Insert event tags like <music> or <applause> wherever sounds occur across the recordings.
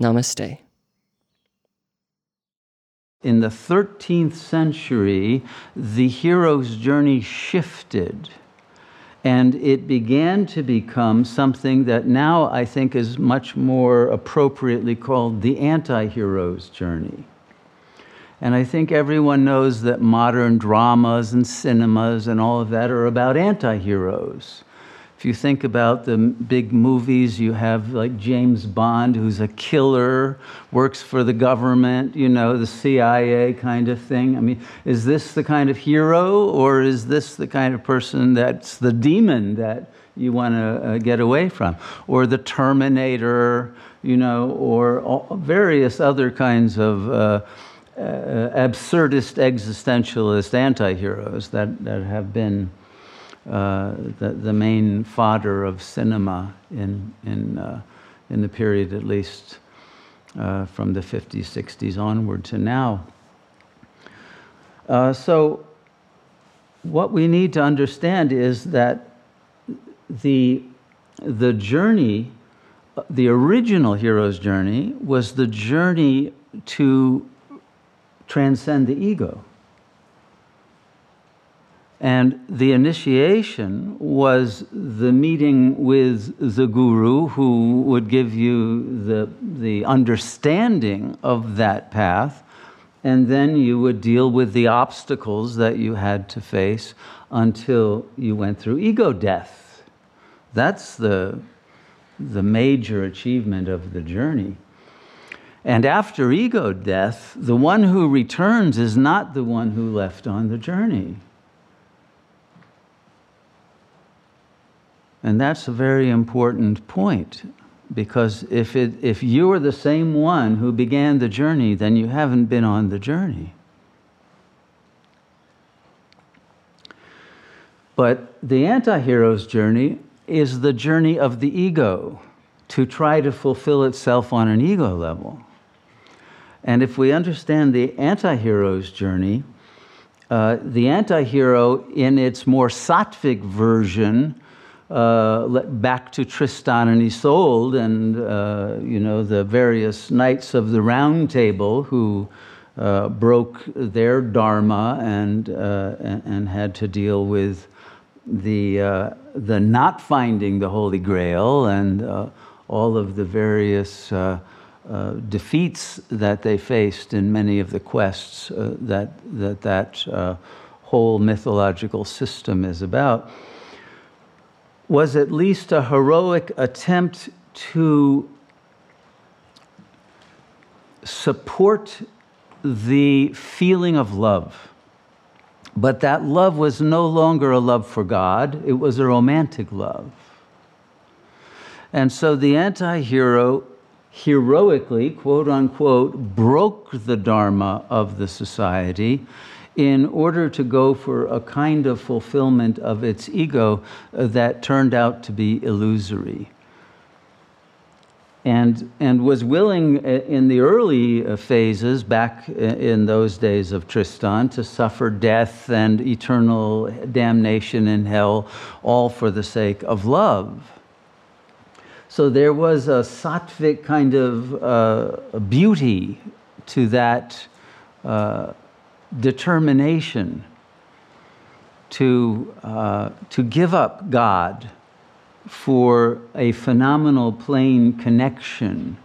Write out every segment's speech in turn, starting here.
Namaste. In the 13th century, the hero's journey shifted and it began to become something that now I think is much more appropriately called the anti hero's journey. And I think everyone knows that modern dramas and cinemas and all of that are about anti heroes. If you think about the big movies, you have like James Bond, who's a killer, works for the government, you know, the CIA kind of thing. I mean, is this the kind of hero, or is this the kind of person that's the demon that you want to uh, get away from? Or the Terminator, you know, or various other kinds of. Uh, uh, absurdist existentialist anti heroes that, that have been uh, the, the main fodder of cinema in, in, uh, in the period at least uh, from the 50s, 60s onward to now. Uh, so, what we need to understand is that the, the journey, the original hero's journey, was the journey to transcend the ego. And the initiation was the meeting with the guru who would give you the, the understanding of that path. And then you would deal with the obstacles that you had to face until you went through ego death. That's the, the major achievement of the journey. And after ego death, the one who returns is not the one who left on the journey. And that's a very important point because if, it, if you are the same one who began the journey, then you haven't been on the journey. But the anti hero's journey is the journey of the ego to try to fulfill itself on an ego level. And if we understand the anti hero's journey, uh, the anti hero, in its more sattvic version, uh, back to Tristan and Isolde and uh, you know the various knights of the Round Table who uh, broke their dharma and, uh, and, and had to deal with the uh, the not finding the Holy Grail and uh, all of the various. defeats that they faced in many of the quests that that, that whole mythological system is about was at least a heroic attempt to support the feeling of love. But that love was no longer a love for God, it was a romantic love. And so the anti hero heroically, quote unquote, broke the Dharma of the society in order to go for a kind of fulfillment of its ego uh, that turned out to be illusory. And, and was willing uh, in the early uh, phases, back in those days of Tristan, to suffer death and eternal damnation in hell, all for the sake of love. So there was a sattvic kind of uh, beauty to that uh, determination to, uh, to give up God for a phenomenal plane connection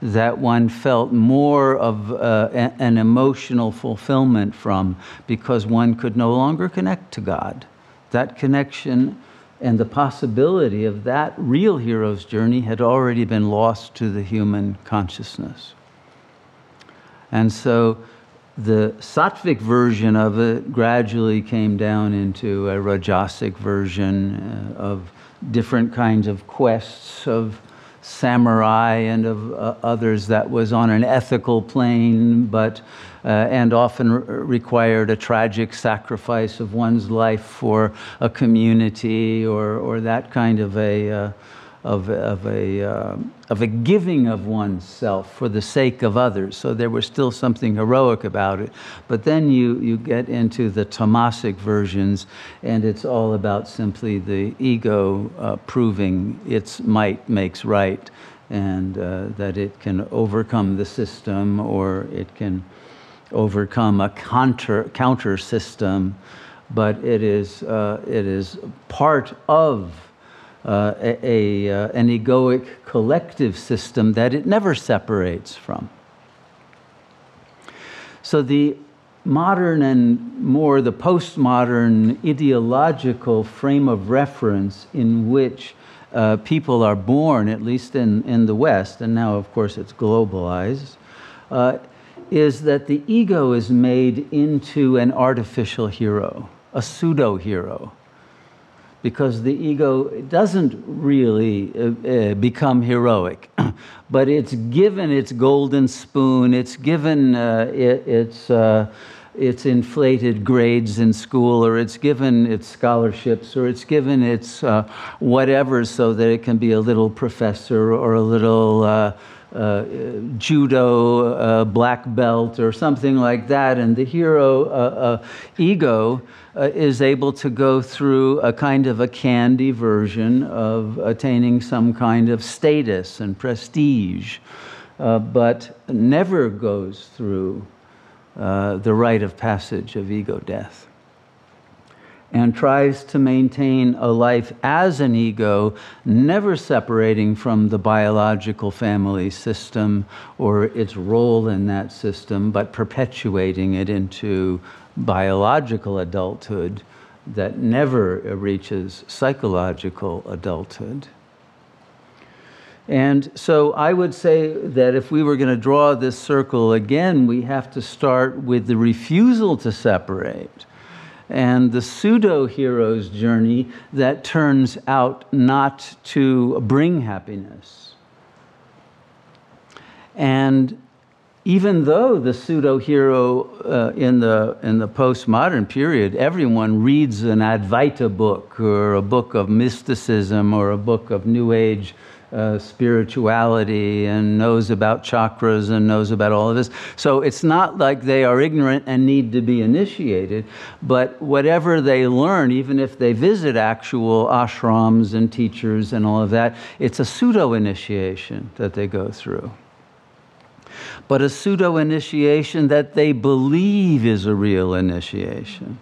that one felt more of uh, an emotional fulfillment from because one could no longer connect to God. That connection and the possibility of that real hero's journey had already been lost to the human consciousness. And so the sattvic version of it gradually came down into a rajasic version uh, of different kinds of quests of samurai and of uh, others that was on an ethical plane, but uh, and often re- required a tragic sacrifice of one's life for a community or, or that kind of a, uh, of, of, a, uh, of a giving of oneself for the sake of others. So there was still something heroic about it. But then you, you get into the Tamasic versions, and it's all about simply the ego uh, proving its might makes right, and uh, that it can overcome the system or it can overcome a counter, counter system, but it is, uh, it is part of uh, a, a uh, an egoic collective system that it never separates from. So the modern and more the postmodern ideological frame of reference in which uh, people are born, at least in, in the West, and now of course it's globalized, uh, is that the ego is made into an artificial hero, a pseudo hero. Because the ego doesn't really uh, uh, become heroic, <clears throat> but it's given its golden spoon, it's given uh, it, its, uh, its inflated grades in school, or it's given its scholarships, or it's given its uh, whatever so that it can be a little professor or a little uh, judo uh, black belt or something like that, and the hero uh, uh ego uh, is able to go through a kind of a candy version of attaining some kind of status and prestige, uh, but never goes through the rite of passage of ego death and tries to maintain a life as an ego, never separating from the biological family system or its role in that system, but perpetuating it into biological adulthood that never reaches psychological adulthood. And so I would say that if we were going to draw this circle again, we have to start with the refusal to separate and the pseudo hero's journey that turns out not to bring happiness. And even though the pseudo hero uh, in, the, in the postmodern period, everyone reads an Advaita book or a book of mysticism or a book of New Age uh, spirituality and knows about chakras and knows about all of this. So it's not like they are ignorant and need to be initiated, but whatever they learn, even if they visit actual ashrams and teachers and all of that, it's a pseudo initiation that they go through but a pseudo initiation that they believe is a real initiation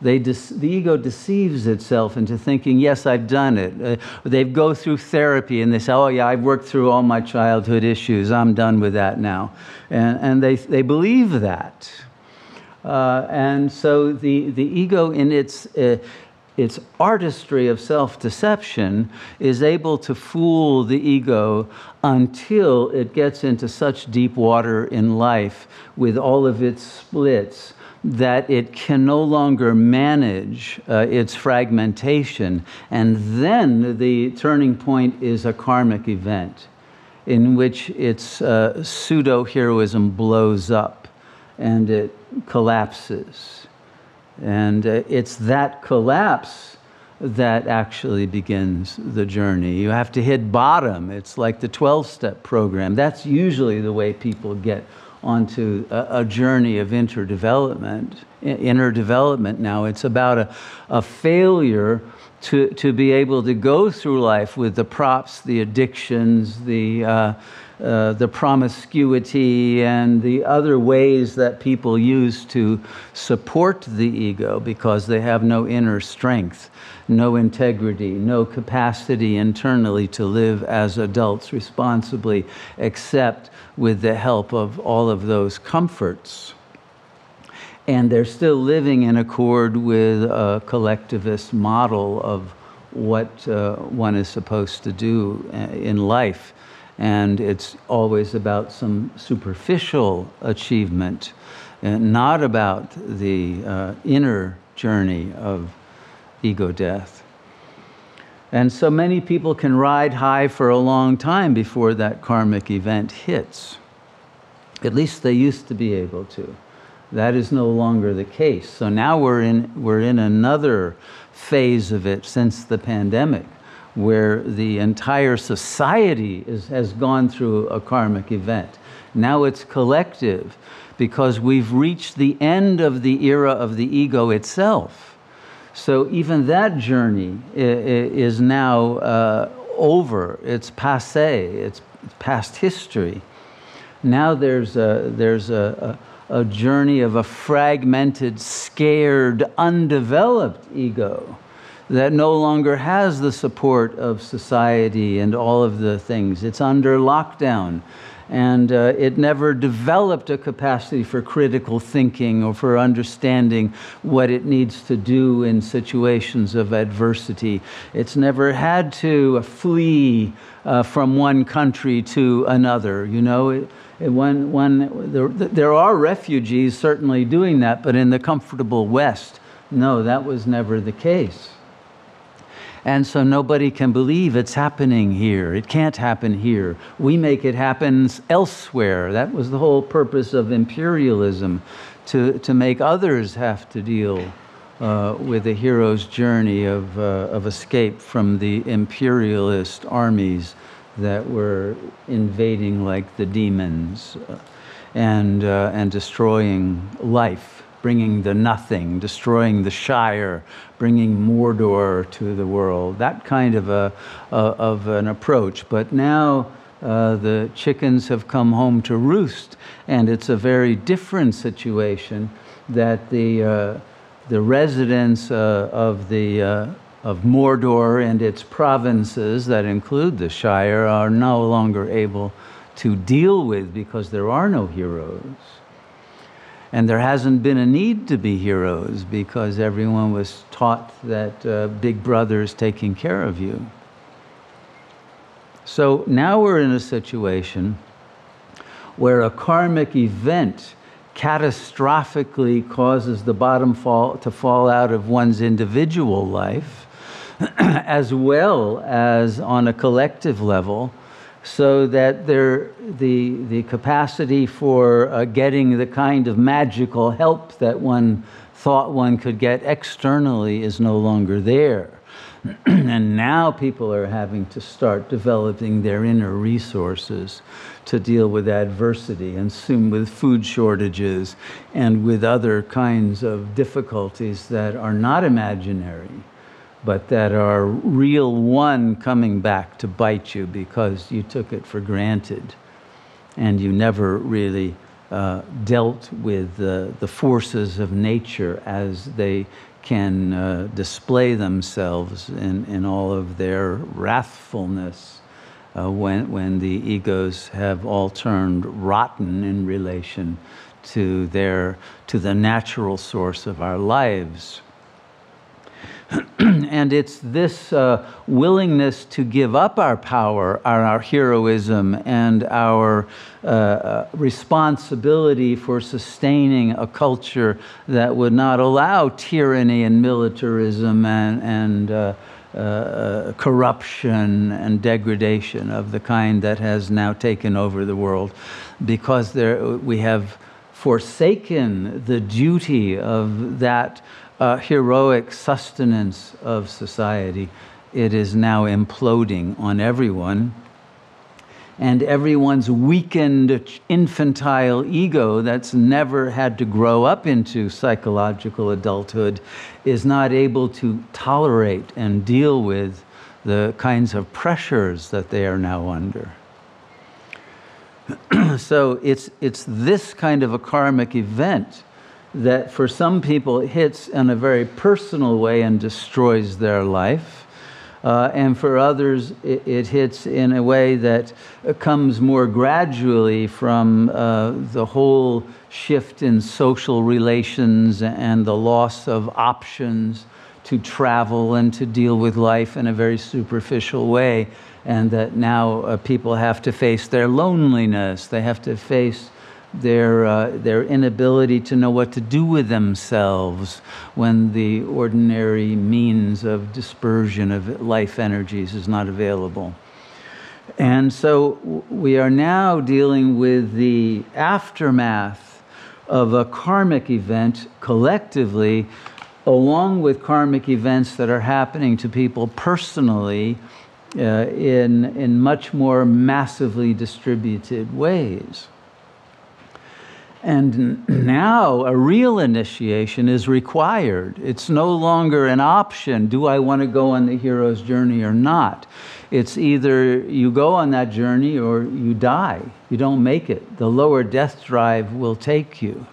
they the ego deceives itself into thinking, yes, I've done it. Uh, they go through therapy and they say, oh, yeah, I've worked through all my childhood issues. I'm done with that now. And, and they, they believe that. Uh, and so the, the ego, in its, uh, its artistry of self deception, is able to fool the ego until it gets into such deep water in life with all of its splits that it can no longer manage uh, its fragmentation. And then the turning point is a karmic event in which its uh, pseudo heroism blows up and it collapses. And uh, it's that collapse that actually begins the journey. You have to hit bottom. It's like the 12 step program. That's usually the way people get onto a, a journey of interdevelopment. Inner development now. It's about a, a failure to, to be able to go through life with the props, the addictions, the, uh, uh, the promiscuity, and the other ways that people use to support the ego because they have no inner strength, no integrity, no capacity internally to live as adults responsibly, except with the help of all of those comforts. And they're still living in accord with a collectivist model of what uh, one is supposed to do uh, in life. And it's always about some superficial achievement, and not about the uh, inner journey of ego death. And so many people can ride high for a long time before that karmic event hits. At least they used to be able to. That is no longer the case. So now we're in, we're in another phase of it since the pandemic, where the entire society is, has gone through a karmic event. Now it's collective because we've reached the end of the era of the ego itself. So even that journey is now uh, over. It's passe. It's past history. Now there's a, there's a, a, a journey of a fragmented, scared, undeveloped ego that no longer has the support of society and all of the things. It's under lockdown and uh, it never developed a capacity for critical thinking or for understanding what it needs to do in situations of adversity. It's never had to flee uh, from one country to another. You know, it, it, there, there are refugees certainly doing that, but in the comfortable West, no, that was never the case. And so nobody can believe it's happening here. It can't happen here. We make it happen elsewhere. That was the whole purpose of imperialism to, to make others have to deal uh, with a hero's journey of, uh, of escape from the imperialist armies that were invading like the demons uh, and, uh, and destroying life bringing the nothing, destroying the Shire, bringing Mordor to the world, that kind of, a, a of an approach. But now uh, the chickens have come home to roost, and it's a very different situation that the, uh, the residents uh, of, the, uh, of Mordor and its provinces that include the Shire are no longer able to deal with because there are no heroes. And there hasn't been a need to be heroes because everyone was taught that uh, Big Brother is taking care of you. So now we're in a situation where a karmic event catastrophically causes the bottom fall to fall out of one's individual life, <clears throat> as well as on a collective level so that there, the, the capacity for uh, getting the kind of magical help that one thought one could get externally is no longer there. <clears throat> and now people are having to start developing their inner resources to deal with adversity and soon with food shortages and with other kinds of difficulties that are not imaginary but that are real one coming back to bite you because you took it for granted and you never really uh, dealt with the, the forces of nature as they can uh, display themselves in, in all of their wrathfulness uh, when, when the egos have all turned rotten in relation to, their, to the natural source of our lives. <clears throat> and it's this uh, willingness to give up our power, our, our heroism, and our uh, uh, responsibility for sustaining a culture that would not allow tyranny and militarism and, and uh, uh, corruption and degradation of the kind that has now taken over the world, because there, we have forsaken the duty of that uh, heroic sustenance of society, it is now imploding on everyone. And everyone's weakened infantile ego that's never had to grow up into psychological adulthood is not able to tolerate and deal with the kinds of pressures that they are now under. <clears throat> so it's, it's this kind of a karmic event that for some people it hits in a very personal way and destroys their life. Uh, and for others, it, it, hits in a way that comes more gradually from uh, the whole shift in social relations and the loss of options to travel and to deal with life in a very superficial way. And that now uh, people have to face their loneliness, they have to face their, uh, their inability to know what to do with themselves when the ordinary means of dispersion of life energies is not available. And so we are now dealing with the aftermath of a karmic event collectively, along with karmic events that are happening to people personally uh, in, in much more massively distributed ways. And now a real initiation is required. It's no longer an option. Do I want to go on the hero's journey or not? It's either you go on that journey or you die. You don't make it. The lower death drive will take you.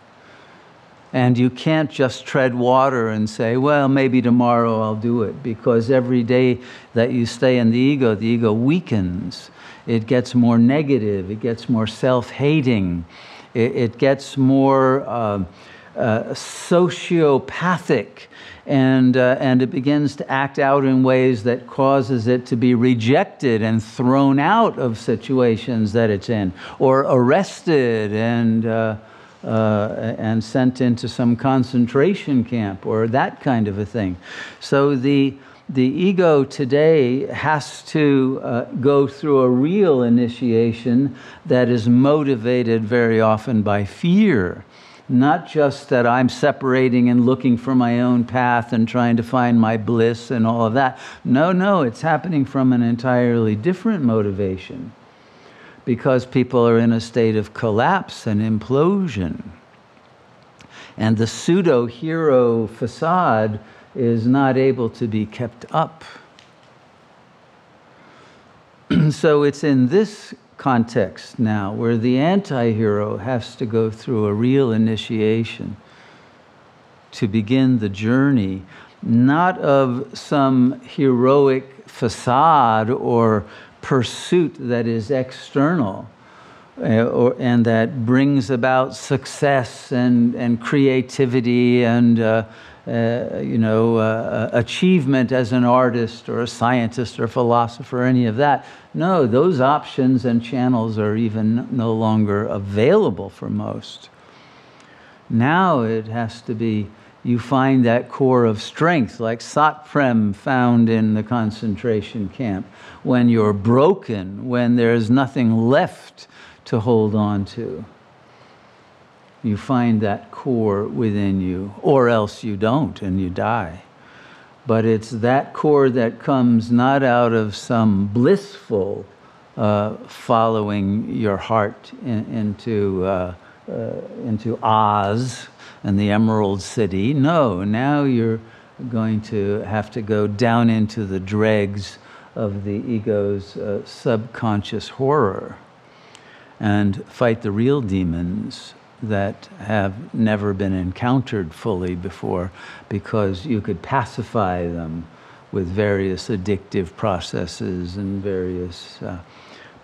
And you can't just tread water and say, well, maybe tomorrow I'll do it, because every day that you stay in the ego, the ego weakens. It gets more negative, it gets more self hating, it, it, gets more uh, uh, sociopathic and, uh, and it begins to act out in ways that causes it to be rejected and thrown out of situations that it's in, or arrested and, uh, uh, and sent into some concentration camp, or that kind of a thing. So the, the ego today has to uh, go through a real initiation that is motivated very often by fear not just that I'm separating and looking for my own path and trying to find my bliss and all of that. No, no, it's happening from an entirely different motivation because people are in a state of collapse and implosion. And the pseudo hero facade is not able to be kept up. <clears throat> so it's in this context now where the anti hero has to go through a real initiation to begin the journey, not of some heroic facade or pursuit that is external. Uh, or, and that brings about success and, and creativity and uh, uh, you know, uh, achievement as an artist or a scientist or philosopher, or any of that. No, those options and channels are even no longer available for most. Now it has to be, you find that core of strength, like Satprem found in the concentration camp. When you're broken, when there's nothing left to hold on to you find that core within you, or else you don't and you die. But it's that core that comes not out of some blissful uh, following your heart in, into, uh, uh, into Oz and the Emerald City. No, now you're going to have to go down into the dregs of the ego's uh, subconscious horror and fight the real demons that have never been encountered fully before because you could pacify them with various addictive processes and various uh,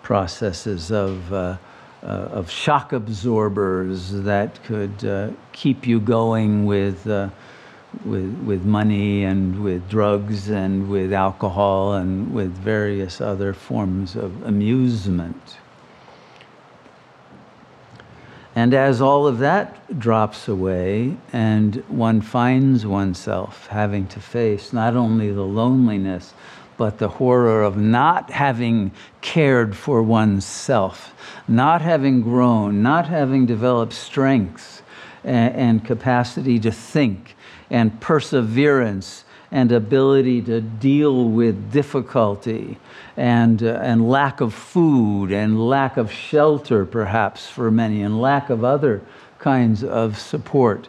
processes of, uh, uh, of shock absorbers that could uh, keep you going with, uh, with, with money and with drugs and with alcohol and with various other forms of amusement. And as all of that drops away, and one finds oneself having to face not only the loneliness, but the horror of not having cared for oneself, not having grown, not having developed strength and, and capacity to think, and perseverance and ability to deal with difficulty and, uh, and lack of food and lack of shelter, perhaps, for many, and lack of other kinds of support.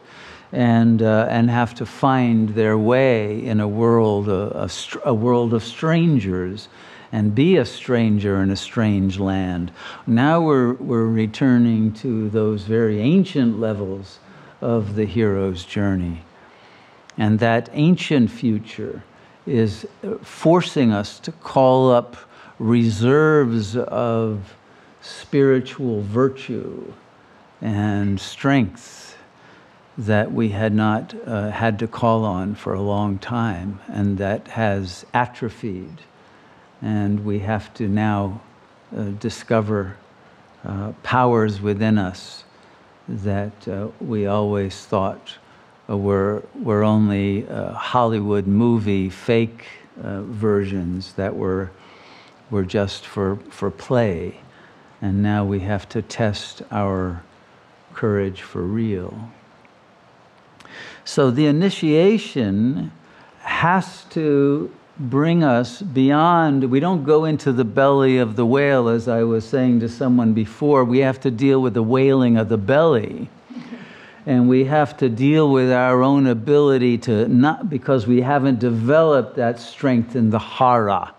And, uh, and have to find their way in a world, a, a, a world of strangers and be a stranger in a strange land. Now we're, we're returning to those very ancient levels of the hero's journey. And that ancient future is forcing us to call up reserves of spiritual virtue and strength that we had not uh, had to call on for a long time and that has atrophied. And we have to now uh, discover uh, powers within us that uh, we always thought uh, were, were only uh, Hollywood movie fake uh, versions that were, were just for, for play. And now we have to test our courage for real. So the initiation has to bring us beyond, we don't go into the belly of the whale, as I was saying to someone before. We have to deal with the wailing of the belly. And we have to deal with our own ability to not, because we haven't developed that strength in the hara,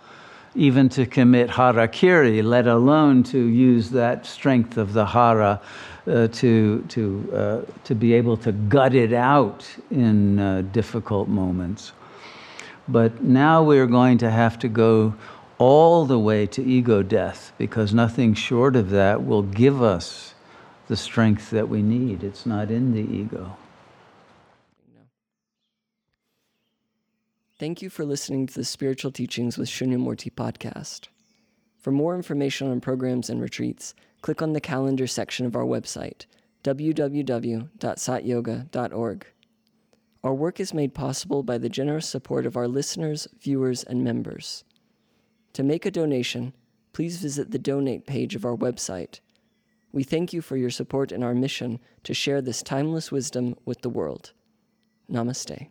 even to commit harakiri, let alone to use that strength of the hara uh, to, to, uh, to be able to gut it out in uh, difficult moments. But now we're going to have to go all the way to ego death because nothing short of that will give us the strength that we need. It's not in the ego. Thank you for listening to the Spiritual Teachings with Shunyamurti podcast. For more information on programs and retreats, click on the calendar section of our website, www.satyoga.org. Our work is made possible by the generous support of our listeners, viewers, and members. To make a donation, please visit the donate page of our website. We thank you for your support in our mission to share this timeless wisdom with the world. Namaste.